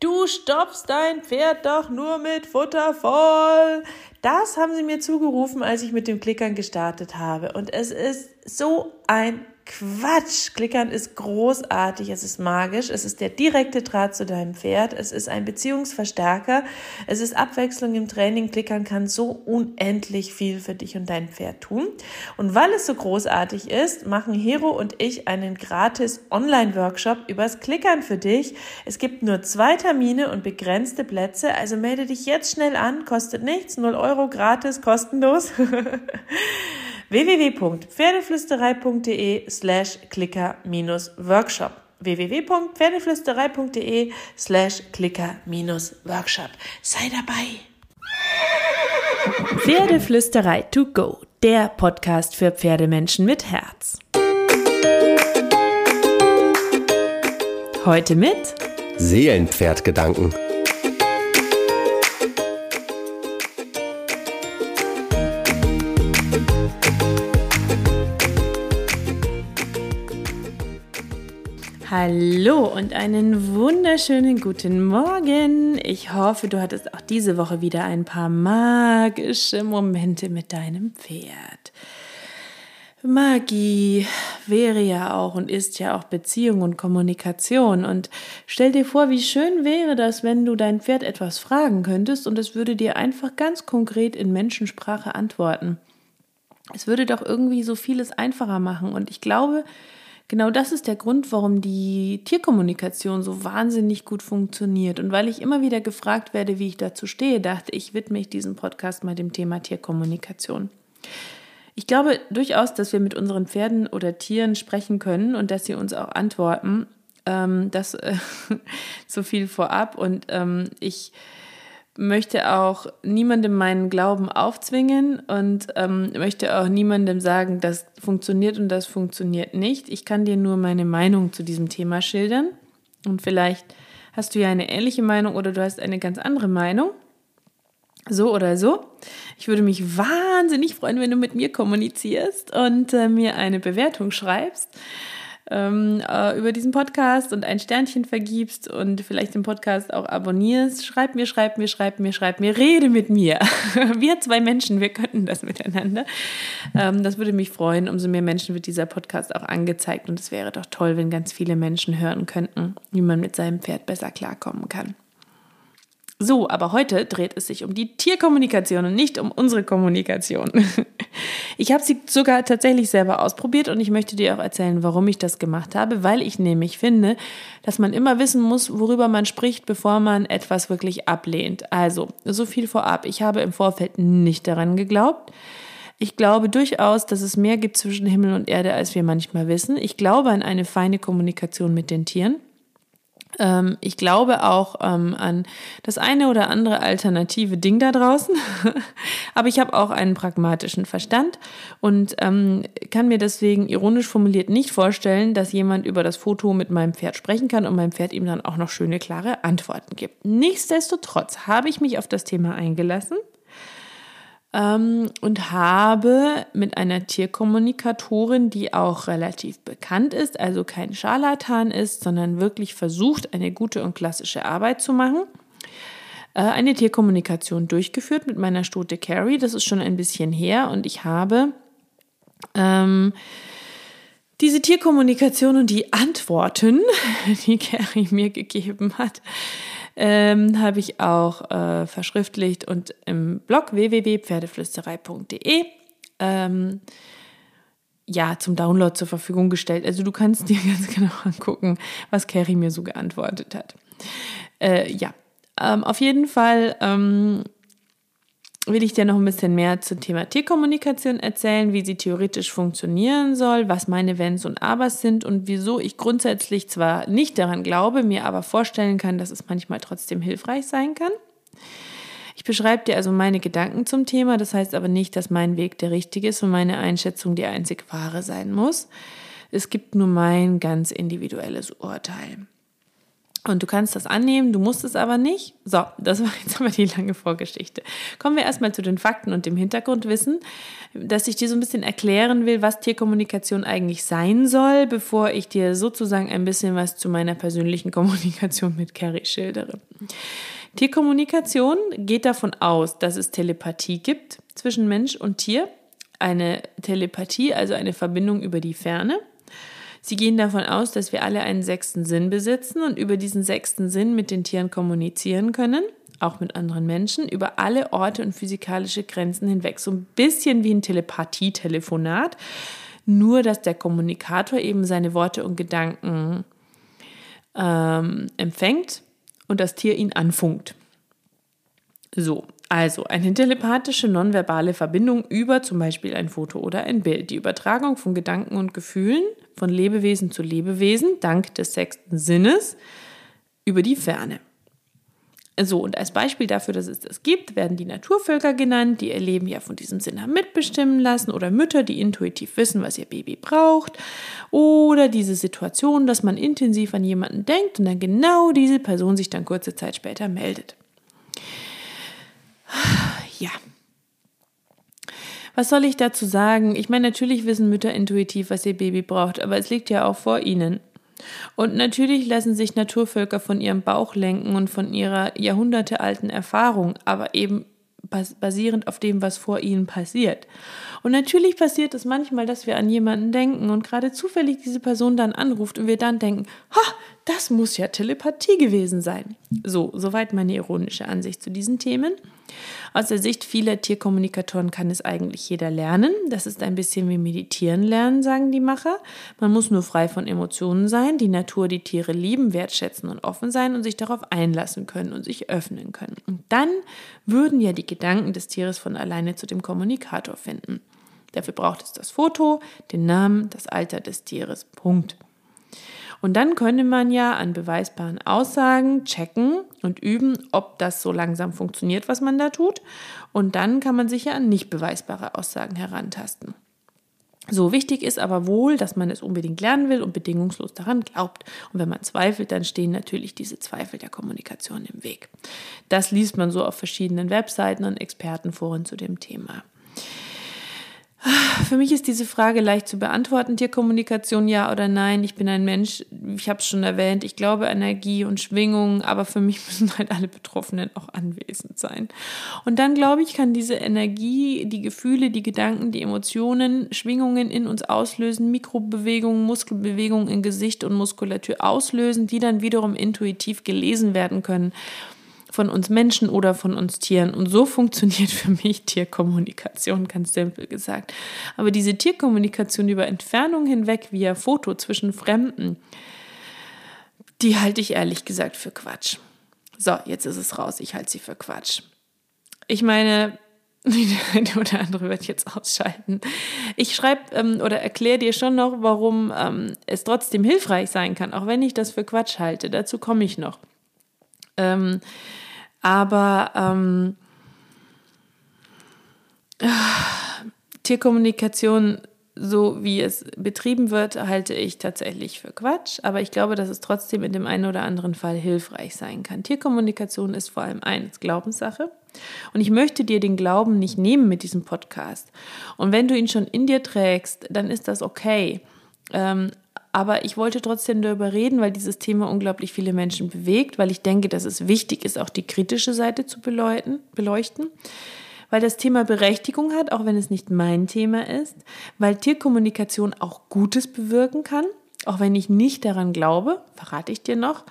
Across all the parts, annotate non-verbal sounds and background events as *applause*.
Du stopfst dein Pferd doch nur mit Futter voll. Das haben sie mir zugerufen, als ich mit dem Klickern gestartet habe. Und es ist so ein Quatsch. Klickern ist großartig, es ist magisch, es ist der direkte Draht zu deinem Pferd, es ist ein Beziehungsverstärker, es ist Abwechslung im Training. Klickern kann so unendlich viel für dich und dein Pferd tun. Und weil es so großartig ist, machen Hero und ich einen gratis Online-Workshop übers Klickern für dich. Es gibt nur zwei Termine und begrenzte Plätze, also melde dich jetzt schnell an, kostet nichts, 0 Euro gratis, kostenlos. *laughs* www.pferdeflüsterei.de slash clicker-workshop www.pferdeflüsterei.de slash clicker-workshop Sei dabei! Pferdeflüsterei to go, der Podcast für Pferdemenschen mit Herz. Heute mit Seelenpferdgedanken. Hallo und einen wunderschönen guten Morgen. Ich hoffe, du hattest auch diese Woche wieder ein paar magische Momente mit deinem Pferd. Magie wäre ja auch und ist ja auch Beziehung und Kommunikation. Und stell dir vor, wie schön wäre das, wenn du dein Pferd etwas fragen könntest und es würde dir einfach ganz konkret in Menschensprache antworten. Es würde doch irgendwie so vieles einfacher machen. Und ich glaube, Genau das ist der Grund, warum die Tierkommunikation so wahnsinnig gut funktioniert. Und weil ich immer wieder gefragt werde, wie ich dazu stehe, dachte ich, widme ich diesen Podcast mal dem Thema Tierkommunikation. Ich glaube durchaus, dass wir mit unseren Pferden oder Tieren sprechen können und dass sie uns auch antworten. Ähm, das äh, *laughs* so viel vorab. Und ähm, ich möchte auch niemandem meinen Glauben aufzwingen und ähm, möchte auch niemandem sagen, das funktioniert und das funktioniert nicht. Ich kann dir nur meine Meinung zu diesem Thema schildern und vielleicht hast du ja eine ähnliche Meinung oder du hast eine ganz andere Meinung. So oder so. Ich würde mich wahnsinnig freuen, wenn du mit mir kommunizierst und äh, mir eine Bewertung schreibst ähm, äh, über diesen Podcast und ein Sternchen vergibst und vielleicht den Podcast auch abonnierst. Schreib mir, schreib mir, schreib mir, schreib mir, rede mit mir. *laughs* wir zwei Menschen, wir könnten das miteinander. Ähm, das würde mich freuen. Umso mehr Menschen wird dieser Podcast auch angezeigt und es wäre doch toll, wenn ganz viele Menschen hören könnten, wie man mit seinem Pferd besser klarkommen kann. So, aber heute dreht es sich um die Tierkommunikation und nicht um unsere Kommunikation. *laughs* Ich habe sie sogar tatsächlich selber ausprobiert und ich möchte dir auch erzählen, warum ich das gemacht habe, weil ich nämlich finde, dass man immer wissen muss, worüber man spricht, bevor man etwas wirklich ablehnt. Also, so viel vorab. Ich habe im Vorfeld nicht daran geglaubt. Ich glaube durchaus, dass es mehr gibt zwischen Himmel und Erde, als wir manchmal wissen. Ich glaube an eine feine Kommunikation mit den Tieren. Ähm, ich glaube auch ähm, an das eine oder andere alternative Ding da draußen, *laughs* aber ich habe auch einen pragmatischen Verstand und ähm, kann mir deswegen ironisch formuliert nicht vorstellen, dass jemand über das Foto mit meinem Pferd sprechen kann und mein Pferd ihm dann auch noch schöne, klare Antworten gibt. Nichtsdestotrotz habe ich mich auf das Thema eingelassen ähm, und habe mit einer Tierkommunikatorin, die auch relativ bekannt ist, also kein Scharlatan ist, sondern wirklich versucht, eine gute und klassische Arbeit zu machen, äh, eine Tierkommunikation durchgeführt mit meiner Stute Carrie. Das ist schon ein bisschen her und ich habe ähm, diese Tierkommunikation und die Antworten, *laughs* die Carrie mir gegeben hat, ähm, habe ich auch äh, verschriftlicht und im Blog www.pferdeflüsterei.de ähm, ja, zum Download zur Verfügung gestellt. Also du kannst dir *laughs* ganz genau angucken, was Carrie mir so geantwortet hat. Äh, ja, ähm, auf jeden Fall ähm, will ich dir noch ein bisschen mehr zum Thema Tierkommunikation erzählen, wie sie theoretisch funktionieren soll, was meine Wenns und Abers sind und wieso ich grundsätzlich zwar nicht daran glaube, mir aber vorstellen kann, dass es manchmal trotzdem hilfreich sein kann. Ich beschreibe dir also meine Gedanken zum Thema, das heißt aber nicht, dass mein Weg der richtige ist und meine Einschätzung die einzig wahre sein muss. Es gibt nur mein ganz individuelles Urteil. Und du kannst das annehmen, du musst es aber nicht. So, das war jetzt aber die lange Vorgeschichte. Kommen wir erstmal zu den Fakten und dem Hintergrundwissen, dass ich dir so ein bisschen erklären will, was Tierkommunikation eigentlich sein soll, bevor ich dir sozusagen ein bisschen was zu meiner persönlichen Kommunikation mit Carrie schildere. Tierkommunikation geht davon aus, dass es Telepathie gibt zwischen Mensch und Tier. Eine Telepathie, also eine Verbindung über die Ferne. Sie gehen davon aus, dass wir alle einen sechsten Sinn besitzen und über diesen sechsten Sinn mit den Tieren kommunizieren können, auch mit anderen Menschen, über alle Orte und physikalische Grenzen hinweg. So ein bisschen wie ein Telepathie-Telefonat, nur dass der Kommunikator eben seine Worte und Gedanken ähm, empfängt und das Tier ihn anfunkt. So, also eine telepathische nonverbale Verbindung über zum Beispiel ein Foto oder ein Bild. Die Übertragung von Gedanken und Gefühlen von Lebewesen zu Lebewesen dank des sechsten Sinnes über die Ferne. So, und als Beispiel dafür, dass es das gibt, werden die Naturvölker genannt, die ihr Leben ja von diesem Sinn haben mitbestimmen lassen, oder Mütter, die intuitiv wissen, was ihr Baby braucht, oder diese Situation, dass man intensiv an jemanden denkt und dann genau diese Person sich dann kurze Zeit später meldet. Ja. Was soll ich dazu sagen? Ich meine, natürlich wissen Mütter intuitiv, was ihr Baby braucht, aber es liegt ja auch vor ihnen. Und natürlich lassen sich Naturvölker von ihrem Bauch lenken und von ihrer jahrhundertealten Erfahrung, aber eben basierend auf dem, was vor ihnen passiert. Und natürlich passiert es manchmal, dass wir an jemanden denken und gerade zufällig diese Person dann anruft und wir dann denken, ha, das muss ja Telepathie gewesen sein. So, soweit meine ironische Ansicht zu diesen Themen. Aus der Sicht vieler Tierkommunikatoren kann es eigentlich jeder lernen. Das ist ein bisschen wie Meditieren lernen, sagen die Macher. Man muss nur frei von Emotionen sein, die Natur, die Tiere lieben, wertschätzen und offen sein und sich darauf einlassen können und sich öffnen können. Und dann würden ja die Gedanken des Tieres von alleine zu dem Kommunikator finden. Dafür braucht es das Foto, den Namen, das Alter des Tieres. Punkt. Und dann könnte man ja an beweisbaren Aussagen checken und üben, ob das so langsam funktioniert, was man da tut. Und dann kann man sich ja an nicht beweisbare Aussagen herantasten. So wichtig ist aber wohl, dass man es unbedingt lernen will und bedingungslos daran glaubt. Und wenn man zweifelt, dann stehen natürlich diese Zweifel der Kommunikation im Weg. Das liest man so auf verschiedenen Webseiten und Expertenforen zu dem Thema. Für mich ist diese Frage leicht zu beantworten. Tierkommunikation ja oder nein. Ich bin ein Mensch, ich habe es schon erwähnt, ich glaube Energie und Schwingungen, aber für mich *laughs* müssen halt alle Betroffenen auch anwesend sein. Und dann glaube ich, kann diese Energie, die Gefühle, die Gedanken, die Emotionen, Schwingungen in uns auslösen, Mikrobewegungen, Muskelbewegungen in Gesicht und Muskulatur auslösen, die dann wiederum intuitiv gelesen werden können von uns Menschen oder von uns Tieren. Und so *laughs* funktioniert für mich Tierkommunikation, ganz simpel gesagt. Aber diese Tierkommunikation über Entfernung hinweg via Foto zwischen Fremden, die halte ich ehrlich gesagt für Quatsch. So, jetzt ist es raus. Ich halte sie für Quatsch. Ich meine, *laughs* der oder andere wird jetzt ausschalten. Ich schreibe ähm, oder erkläre dir schon noch, warum ähm, es trotzdem hilfreich sein kann, auch wenn ich das für Quatsch halte. Dazu komme ich noch. Ähm, aber ähm, Tierkommunikation, so wie es betrieben wird, halte ich tatsächlich für Quatsch. Aber ich glaube, dass es trotzdem in dem einen oder anderen Fall hilfreich sein kann. Tierkommunikation ist vor allem eine Glaubenssache. Und ich möchte dir den Glauben nicht nehmen mit diesem Podcast. Und wenn du ihn schon in dir trägst, dann ist das okay. Ähm, aber ich wollte trotzdem darüber reden, weil dieses Thema unglaublich viele Menschen bewegt, weil ich denke, dass es wichtig ist, auch die kritische Seite zu beleuchten, beleuchten. Weil das Thema Berechtigung hat, auch wenn es nicht mein Thema ist, weil Tierkommunikation auch Gutes bewirken kann, auch wenn ich nicht daran glaube, verrate ich dir noch,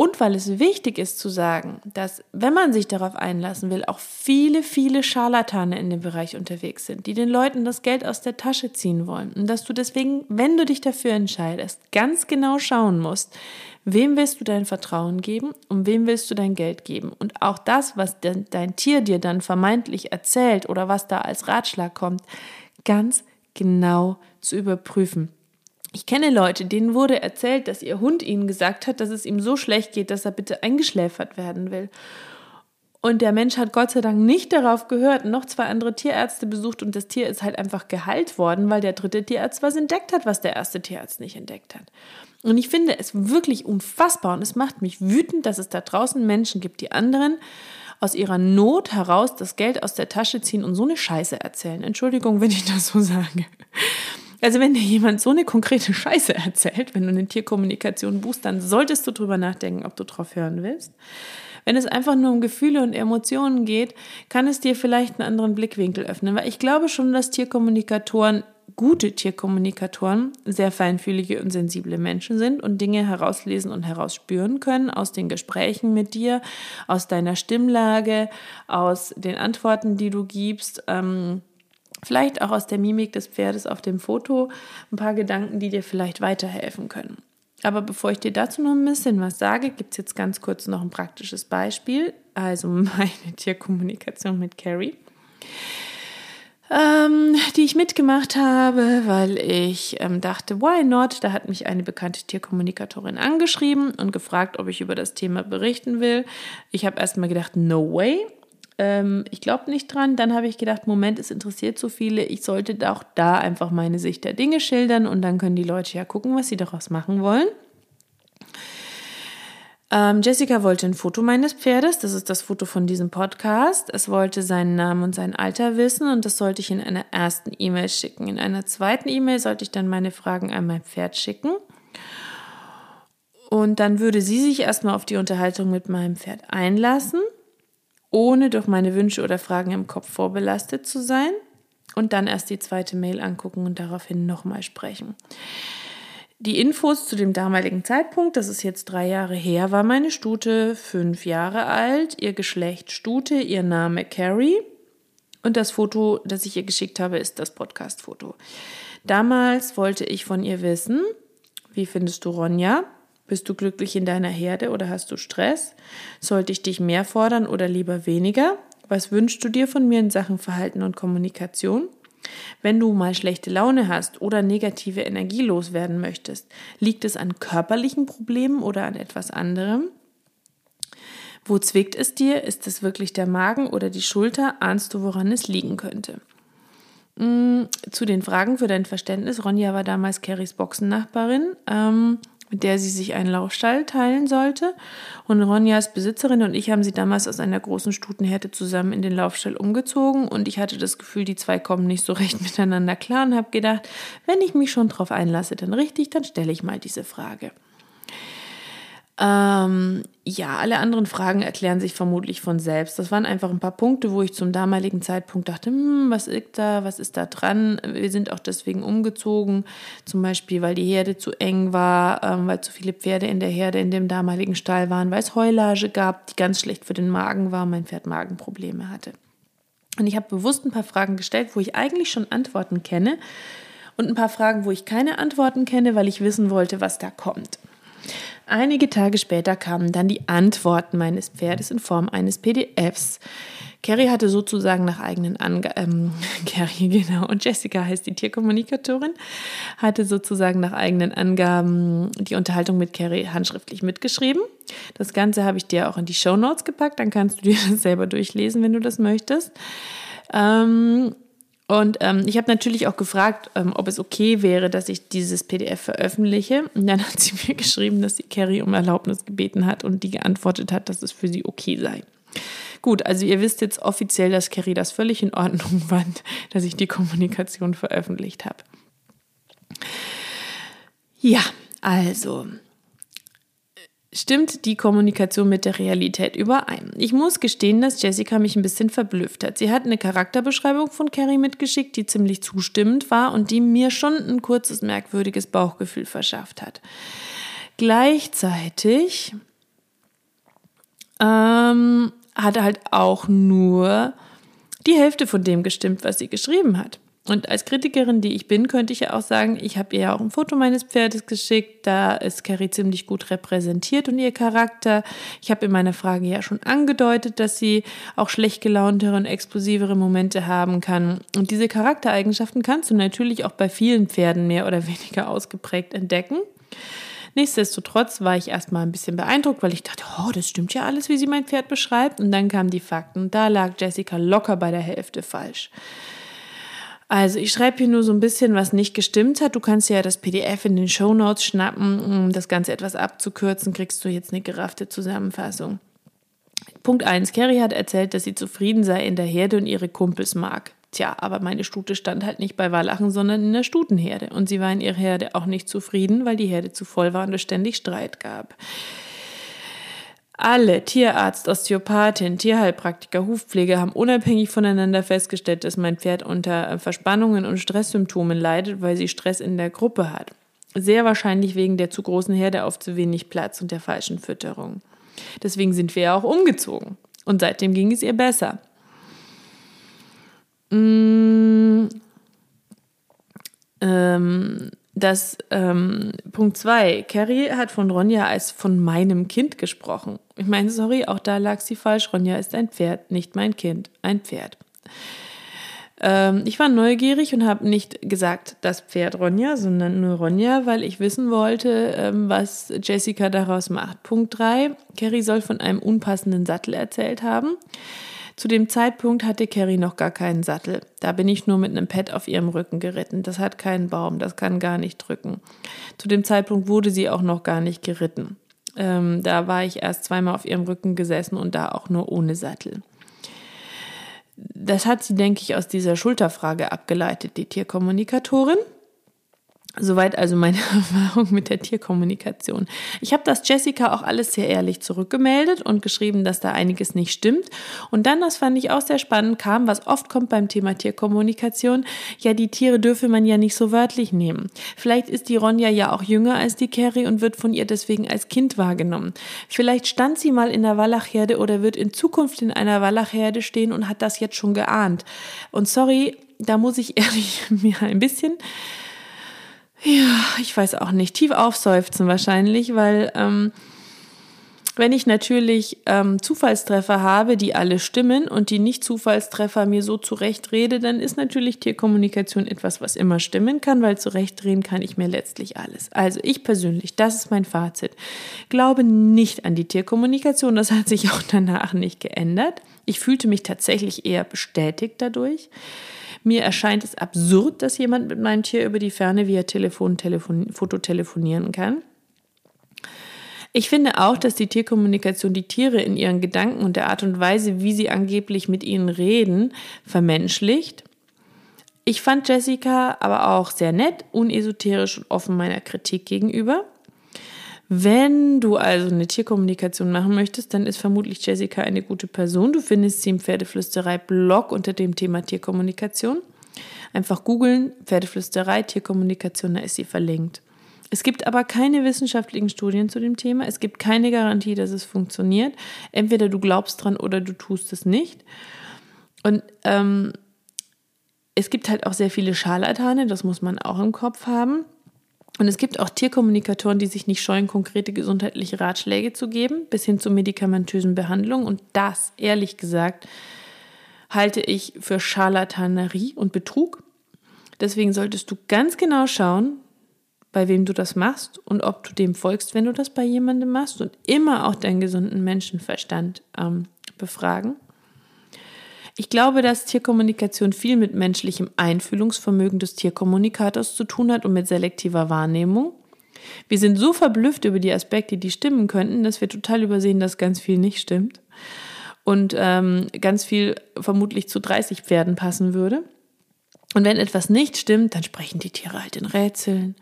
und weil es wichtig ist zu sagen, dass, wenn man sich darauf einlassen will, auch viele, viele Scharlatane in dem Bereich unterwegs sind, die den Leuten das Geld aus der Tasche ziehen wollen. Und dass du deswegen, wenn du dich dafür entscheidest, ganz genau schauen musst, wem willst du dein Vertrauen geben und wem willst du dein Geld geben. Und auch das, was dein Tier dir dann vermeintlich erzählt oder was da als Ratschlag kommt, ganz genau zu überprüfen. Ich kenne Leute, denen wurde erzählt, dass ihr Hund ihnen gesagt hat, dass es ihm so schlecht geht, dass er bitte eingeschläfert werden will. Und der Mensch hat Gott sei Dank nicht darauf gehört, noch zwei andere Tierärzte besucht und das Tier ist halt einfach geheilt worden, weil der dritte Tierarzt was entdeckt hat, was der erste Tierarzt nicht entdeckt hat. Und ich finde es wirklich unfassbar und es macht mich wütend, dass es da draußen Menschen gibt, die anderen aus ihrer Not heraus das Geld aus der Tasche ziehen und so eine Scheiße erzählen. Entschuldigung, wenn ich das so sage. Also wenn dir jemand so eine konkrete Scheiße erzählt, wenn du eine Tierkommunikation buchst, dann solltest du drüber nachdenken, ob du drauf hören willst. Wenn es einfach nur um Gefühle und Emotionen geht, kann es dir vielleicht einen anderen Blickwinkel öffnen. Weil ich glaube schon, dass Tierkommunikatoren, gute Tierkommunikatoren, sehr feinfühlige und sensible Menschen sind und Dinge herauslesen und herausspüren können aus den Gesprächen mit dir, aus deiner Stimmlage, aus den Antworten, die du gibst. Ähm, Vielleicht auch aus der Mimik des Pferdes auf dem Foto ein paar Gedanken, die dir vielleicht weiterhelfen können. Aber bevor ich dir dazu noch ein bisschen was sage, gibt es jetzt ganz kurz noch ein praktisches Beispiel. Also *laughs* meine Tierkommunikation mit Carrie, ähm, die ich mitgemacht habe, weil ich ähm, dachte, why not? Da hat mich eine bekannte Tierkommunikatorin angeschrieben und gefragt, ob ich über das Thema berichten will. Ich habe erst mal gedacht, no way ähm, ich glaube nicht dran. Dann habe ich gedacht, Moment, es interessiert so viele, ich sollte auch da einfach meine Sicht der Dinge schildern und dann können die Leute ja gucken, was sie daraus machen wollen. Ähm, Jessica wollte ein Foto meines Pferdes, das ist das Foto von diesem Podcast. Es wollte seinen Namen und sein Alter wissen und das sollte ich in einer ersten E-Mail schicken. In einer zweiten E-Mail sollte ich dann meine Fragen an mein Pferd schicken. Und dann würde sie sich erstmal auf die Unterhaltung mit meinem Pferd einlassen ohne durch meine Wünsche oder Fragen im Kopf vorbelastet zu sein und dann erst die zweite Mail angucken und daraufhin nochmal sprechen. Die Infos zu dem damaligen Zeitpunkt, das ist jetzt drei Jahre her, war meine Stute fünf Jahre alt, ihr Geschlecht Stute, ihr Name Carrie und das Foto, das ich ihr geschickt habe, ist das Podcast-Foto. Damals wollte ich von ihr wissen, wie findest du Ronja? Bist du glücklich in deiner Herde oder hast du Stress? Sollte ich dich mehr fordern oder lieber weniger? Was wünschst du dir von mir in Sachen Verhalten und Kommunikation? Wenn du mal schlechte Laune hast oder negative Energie loswerden möchtest, liegt es an körperlichen Problemen oder an etwas anderem? Wo zwickt es dir? Ist es wirklich der Magen oder die Schulter? Ahnst du, woran es liegen könnte? Mm, zu den Fragen für dein Verständnis. Ronja war damals Carries Boxennachbarin. Ähm, mit der sie sich einen Laufstall teilen sollte. Und Ronjas Besitzerin und ich haben sie damals aus einer großen Stutenherde zusammen in den Laufstall umgezogen und ich hatte das Gefühl, die zwei kommen nicht so recht *laughs* miteinander klar und habe gedacht, wenn ich mich schon drauf einlasse, dann richtig, dann stelle ich mal diese Frage. Ähm, ja, alle anderen Fragen erklären sich vermutlich von selbst. Das waren einfach ein paar Punkte, wo ich zum damaligen Zeitpunkt dachte, hm, was ist da, was ist da dran? Wir sind auch deswegen umgezogen, zum Beispiel, weil die Herde zu eng war, ähm, weil zu viele Pferde in der Herde in dem damaligen Stall waren, weil es Heulage gab, die ganz schlecht für den Magen war, mein Pferd Magenprobleme hatte. Und ich habe bewusst ein paar Fragen gestellt, wo ich eigentlich schon Antworten kenne und ein paar Fragen, wo ich keine Antworten kenne, weil ich wissen wollte, was da kommt. Einige Tage später kamen dann die Antworten meines Pferdes in Form eines PDFs. Carrie hatte sozusagen nach eigenen Angaben, ähm, *laughs* Carrie, genau, und Jessica heißt die Tierkommunikatorin, hatte sozusagen nach eigenen Angaben die Unterhaltung mit Carrie handschriftlich mitgeschrieben. Das Ganze habe ich dir auch in die Show Notes gepackt, dann kannst du dir *laughs* das selber durchlesen, wenn du das möchtest. Ähm, und ähm, ich habe natürlich auch gefragt, ähm, ob es okay wäre, dass ich dieses PDF veröffentliche. Und dann *laughs* hat sie mir geschrieben, dass sie Carrie um Erlaubnis gebeten hat und die geantwortet hat, dass es für sie okay sei. Gut, also ihr wisst jetzt offiziell, dass Carrie das völlig in Ordnung *laughs* fand, dass ich die Kommunikation veröffentlicht habe. Ja, also stimmt die Kommunikation mit der Realität überein. Ich muss gestehen, dass Jessica mich ein bisschen verblüfft hat. Sie hat eine Charakterbeschreibung von Carrie mitgeschickt, die ziemlich zustimmend war und die mir schon ein kurzes merkwürdiges Bauchgefühl verschafft hat. Gleichzeitig ähm, hat halt auch nur die Hälfte von dem gestimmt, was sie geschrieben hat. Und als Kritikerin, die ich bin, könnte ich ja auch sagen, ich habe ihr ja auch ein Foto meines Pferdes geschickt. Da ist Carrie ziemlich gut repräsentiert und ihr Charakter. Ich habe in meiner Frage ja schon angedeutet, dass sie auch schlecht gelauntere und explosivere Momente haben kann. Und diese Charaktereigenschaften kannst du natürlich auch bei vielen Pferden mehr oder *laughs* weniger ausgeprägt entdecken. Nichtsdestotrotz war ich erstmal ein bisschen beeindruckt, weil ich dachte, oh, das stimmt ja alles, wie sie mein Pferd beschreibt. Und dann kamen die Fakten. Da lag Jessica locker bei der Hälfte falsch. Also ich schreibe hier nur so ein bisschen, was nicht gestimmt hat. Du kannst ja das PDF in den Show Notes schnappen, um das Ganze etwas abzukürzen, kriegst du jetzt eine geraffte Zusammenfassung. Punkt 1. Carrie hat erzählt, dass sie zufrieden sei in der Herde und ihre Kumpels mag. Tja, aber meine Stute stand halt nicht bei Wallachen, sondern in der Stutenherde. Und sie war in ihrer Herde auch nicht zufrieden, weil die Herde zu voll war und es ständig Streit gab. Alle, Tierarzt, Osteopathin, Tierheilpraktiker, Hufpfleger haben unabhängig voneinander festgestellt, dass mein Pferd unter äh, Verspannungen und Stresssymptomen leidet, weil sie Stress in der Gruppe hat. Sehr wahrscheinlich wegen der zu großen Herde auf zu wenig Platz und der falschen Fütterung. Deswegen sind wir ja auch umgezogen. Und seitdem ging es ihr besser. Mmh, ähm, das ähm, Punkt 2. Carrie hat von Ronja als von meinem Kind gesprochen. Ich meine, sorry, auch da lag sie falsch. Ronja ist ein Pferd, nicht mein Kind, ein Pferd. Ähm, ich war neugierig und habe nicht gesagt das Pferd Ronja, sondern nur Ronja, weil ich wissen wollte, ähm, was Jessica daraus macht. Punkt 3. Carrie soll von einem unpassenden Sattel erzählt haben. Zu dem Zeitpunkt hatte Carrie noch gar keinen Sattel. Da bin ich nur mit einem Pad auf ihrem Rücken geritten. Das hat keinen Baum, das kann gar nicht drücken. Zu dem Zeitpunkt wurde sie auch noch gar nicht geritten. Ähm, da war ich erst zweimal auf ihrem Rücken gesessen und da auch nur ohne Sattel. Das hat sie, denke ich, aus dieser Schulterfrage abgeleitet, die Tierkommunikatorin. Soweit also meine *laughs* Erfahrung mit der Tierkommunikation. Ich habe das Jessica auch alles sehr ehrlich zurückgemeldet und geschrieben, dass da einiges nicht stimmt. Und dann, das fand ich auch sehr spannend, kam, was oft kommt beim Thema Tierkommunikation, ja, die Tiere dürfe man ja nicht so wörtlich nehmen. Vielleicht ist die Ronja ja auch jünger als die Carrie und wird von ihr deswegen als Kind wahrgenommen. Vielleicht stand sie mal in der Wallachherde oder wird in Zukunft in einer Wallachherde stehen und hat das jetzt schon geahnt. Und sorry, da muss ich *laughs* ehrlich mir ein bisschen ja, ich weiß auch nicht, tief aufseufzen wahrscheinlich, weil ähm, wenn ich natürlich ähm, Zufallstreffer habe, die alle stimmen und die Nicht-Zufallstreffer mir so zurechtrede, dann ist natürlich Tierkommunikation etwas, was immer stimmen kann, weil zurechtdrehen kann ich mir letztlich alles. Also ich persönlich, das ist mein Fazit, glaube nicht an die Tierkommunikation, das hat sich *laughs* auch danach nicht geändert. Ich fühlte mich tatsächlich eher bestätigt dadurch. Mir erscheint es absurd, dass jemand mit meinem Tier über die Ferne via Telefon, Telefon Foto telefonieren kann. Ich finde auch, dass die Tierkommunikation die Tiere in ihren Gedanken und der Art und Weise, wie sie angeblich mit ihnen reden, vermenschlicht. Ich fand Jessica aber auch sehr nett, unesoterisch und offen meiner Kritik gegenüber. Wenn du also eine Tierkommunikation machen möchtest, dann ist vermutlich Jessica eine gute Person. Du findest sie im Pferdeflüsterei-Blog unter dem Thema Tierkommunikation. Einfach googeln, Pferdeflüsterei, Tierkommunikation, da ist sie verlinkt. Es gibt aber keine wissenschaftlichen Studien zu dem Thema. Es gibt keine Garantie, dass es funktioniert. Entweder du glaubst dran oder du tust es nicht. Und ähm, es gibt halt auch sehr viele Scharlatane, das muss man auch im Kopf haben. Und es gibt auch Tierkommunikatoren, die sich nicht scheuen, konkrete gesundheitliche Ratschläge zu geben, bis hin zu medikamentösen Behandlungen. Und das, ehrlich gesagt, halte ich für Scharlatanerie und Betrug. Deswegen solltest du ganz genau schauen, bei wem du das machst und ob du dem folgst, wenn du das bei jemandem machst und immer auch deinen gesunden Menschenverstand ähm, befragen. Ich glaube, dass Tierkommunikation viel mit menschlichem Einfühlungsvermögen des Tierkommunikators zu tun hat und mit selektiver Wahrnehmung. Wir sind so verblüfft über die Aspekte, die stimmen könnten, dass wir total übersehen, dass ganz viel nicht stimmt. Und ähm, ganz viel vermutlich zu 30 Pferden passen würde. Und wenn etwas nicht stimmt, dann sprechen die Tiere halt in Rätseln.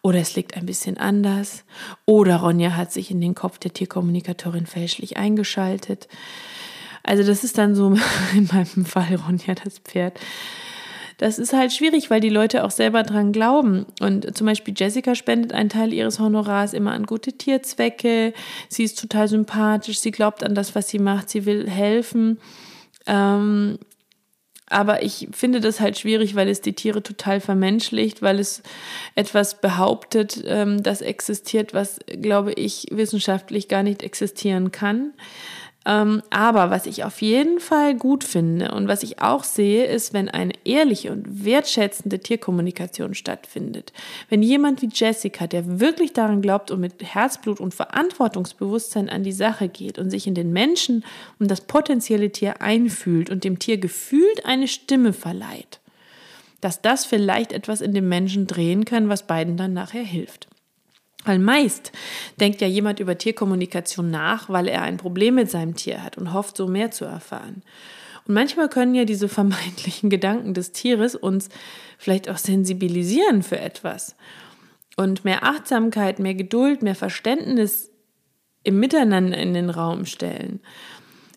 Oder es liegt ein bisschen anders. Oder Ronja hat sich in den Kopf der Tierkommunikatorin fälschlich eingeschaltet. Also das ist dann so *laughs* in meinem Fall Ronja das Pferd. Das ist halt schwierig, weil die Leute auch selber dran glauben. Und zum Beispiel Jessica spendet einen Teil ihres Honorars immer an gute Tierzwecke. Sie ist total sympathisch. Sie glaubt an das, was sie macht. Sie will helfen. Ähm, aber ich finde das halt schwierig, weil es die Tiere total vermenschlicht, weil es etwas behauptet, ähm, das existiert, was, glaube ich, wissenschaftlich gar nicht existieren kann. Ähm, aber was ich auf jeden Fall gut finde und was ich auch sehe, ist, wenn eine ehrliche und wertschätzende Tierkommunikation stattfindet. Wenn jemand wie Jessica, der wirklich daran glaubt und mit Herzblut und Verantwortungsbewusstsein an die Sache geht und sich in den Menschen und das potenzielle Tier einfühlt und dem Tier gefühlt eine Stimme verleiht, dass das vielleicht etwas in dem Menschen drehen kann, was beiden dann nachher hilft. Weil meist denkt ja jemand über Tierkommunikation nach, weil er ein Problem mit seinem Tier hat und hofft, so mehr zu erfahren. Und manchmal können ja diese *laughs* vermeintlichen Gedanken des Tieres uns vielleicht auch sensibilisieren für etwas. Und mehr Achtsamkeit, mehr Geduld, mehr Verständnis im Miteinander in den Raum stellen.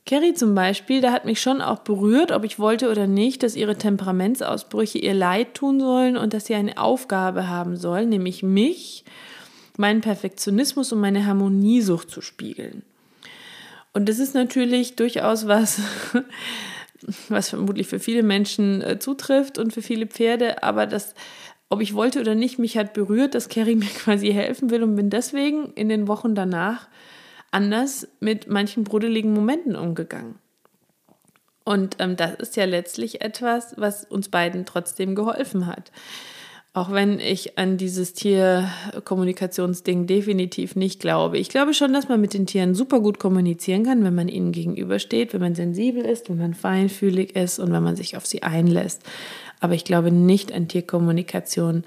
Carrie zum Beispiel, da hat mich schon auch berührt, ob ich wollte oder nicht, dass ihre Temperamentsausbrüche ihr Leid tun sollen und dass sie eine Aufgabe haben sollen, nämlich mich meinen Perfektionismus und meine Harmoniesucht zu spiegeln. Und das ist natürlich durchaus was, *laughs* was vermutlich für viele Menschen äh, zutrifft und für viele Pferde, aber das, ob ich wollte oder nicht, mich hat berührt, dass Carrie *laughs* mir quasi helfen will und bin deswegen in den Wochen danach anders mit manchen brodeligen Momenten umgegangen. Und ähm, das ist ja letztlich etwas, was uns beiden trotzdem geholfen hat. Auch wenn ich an dieses Tierkommunikationsding definitiv nicht glaube. Ich glaube schon, dass man mit den Tieren super gut kommunizieren kann, wenn man ihnen gegenübersteht, wenn man sensibel ist, wenn man feinfühlig ist und wenn man sich auf sie einlässt. Aber ich glaube nicht an Tierkommunikation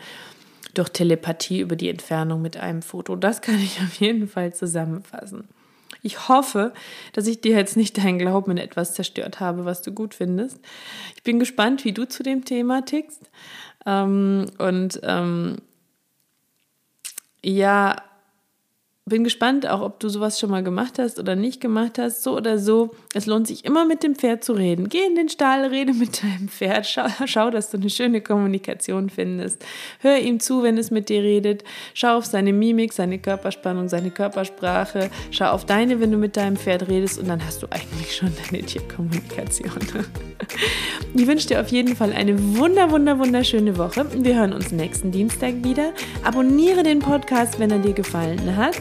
durch Telepathie über die Entfernung mit einem Foto. Das kann ich auf jeden Fall zusammenfassen. Ich hoffe, dass ich dir jetzt nicht deinen Glauben in etwas zerstört habe, was du gut findest. Ich bin gespannt, wie du zu dem Thema tickst. Ähm, und ähm, ja, bin gespannt, auch ob du sowas schon mal gemacht hast oder nicht gemacht hast. So oder so, es lohnt sich immer mit dem Pferd zu reden. Geh in den Stall, rede mit deinem Pferd, schau, schau, dass du eine schöne Kommunikation findest. Hör ihm zu, wenn es mit dir redet. Schau auf seine Mimik, seine Körperspannung, seine Körpersprache. Schau auf deine, wenn du mit deinem Pferd redest und dann hast du eigentlich schon deine Tierkommunikation. *laughs* Ich wünsche dir auf jeden Fall eine wunder, wunder, wunderschöne Woche. Wir hören uns nächsten Dienstag wieder. Abonniere den Podcast, wenn er dir gefallen hat.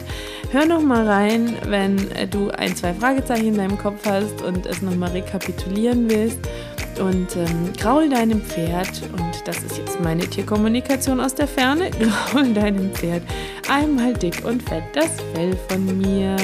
Hör noch mal rein, wenn du ein, zwei Fragezeichen in deinem Kopf hast und es noch mal rekapitulieren willst. Und ähm, graul deinem Pferd, und das ist jetzt meine Tierkommunikation aus der Ferne, *laughs* graul deinem Pferd einmal dick und fett das Fell von mir.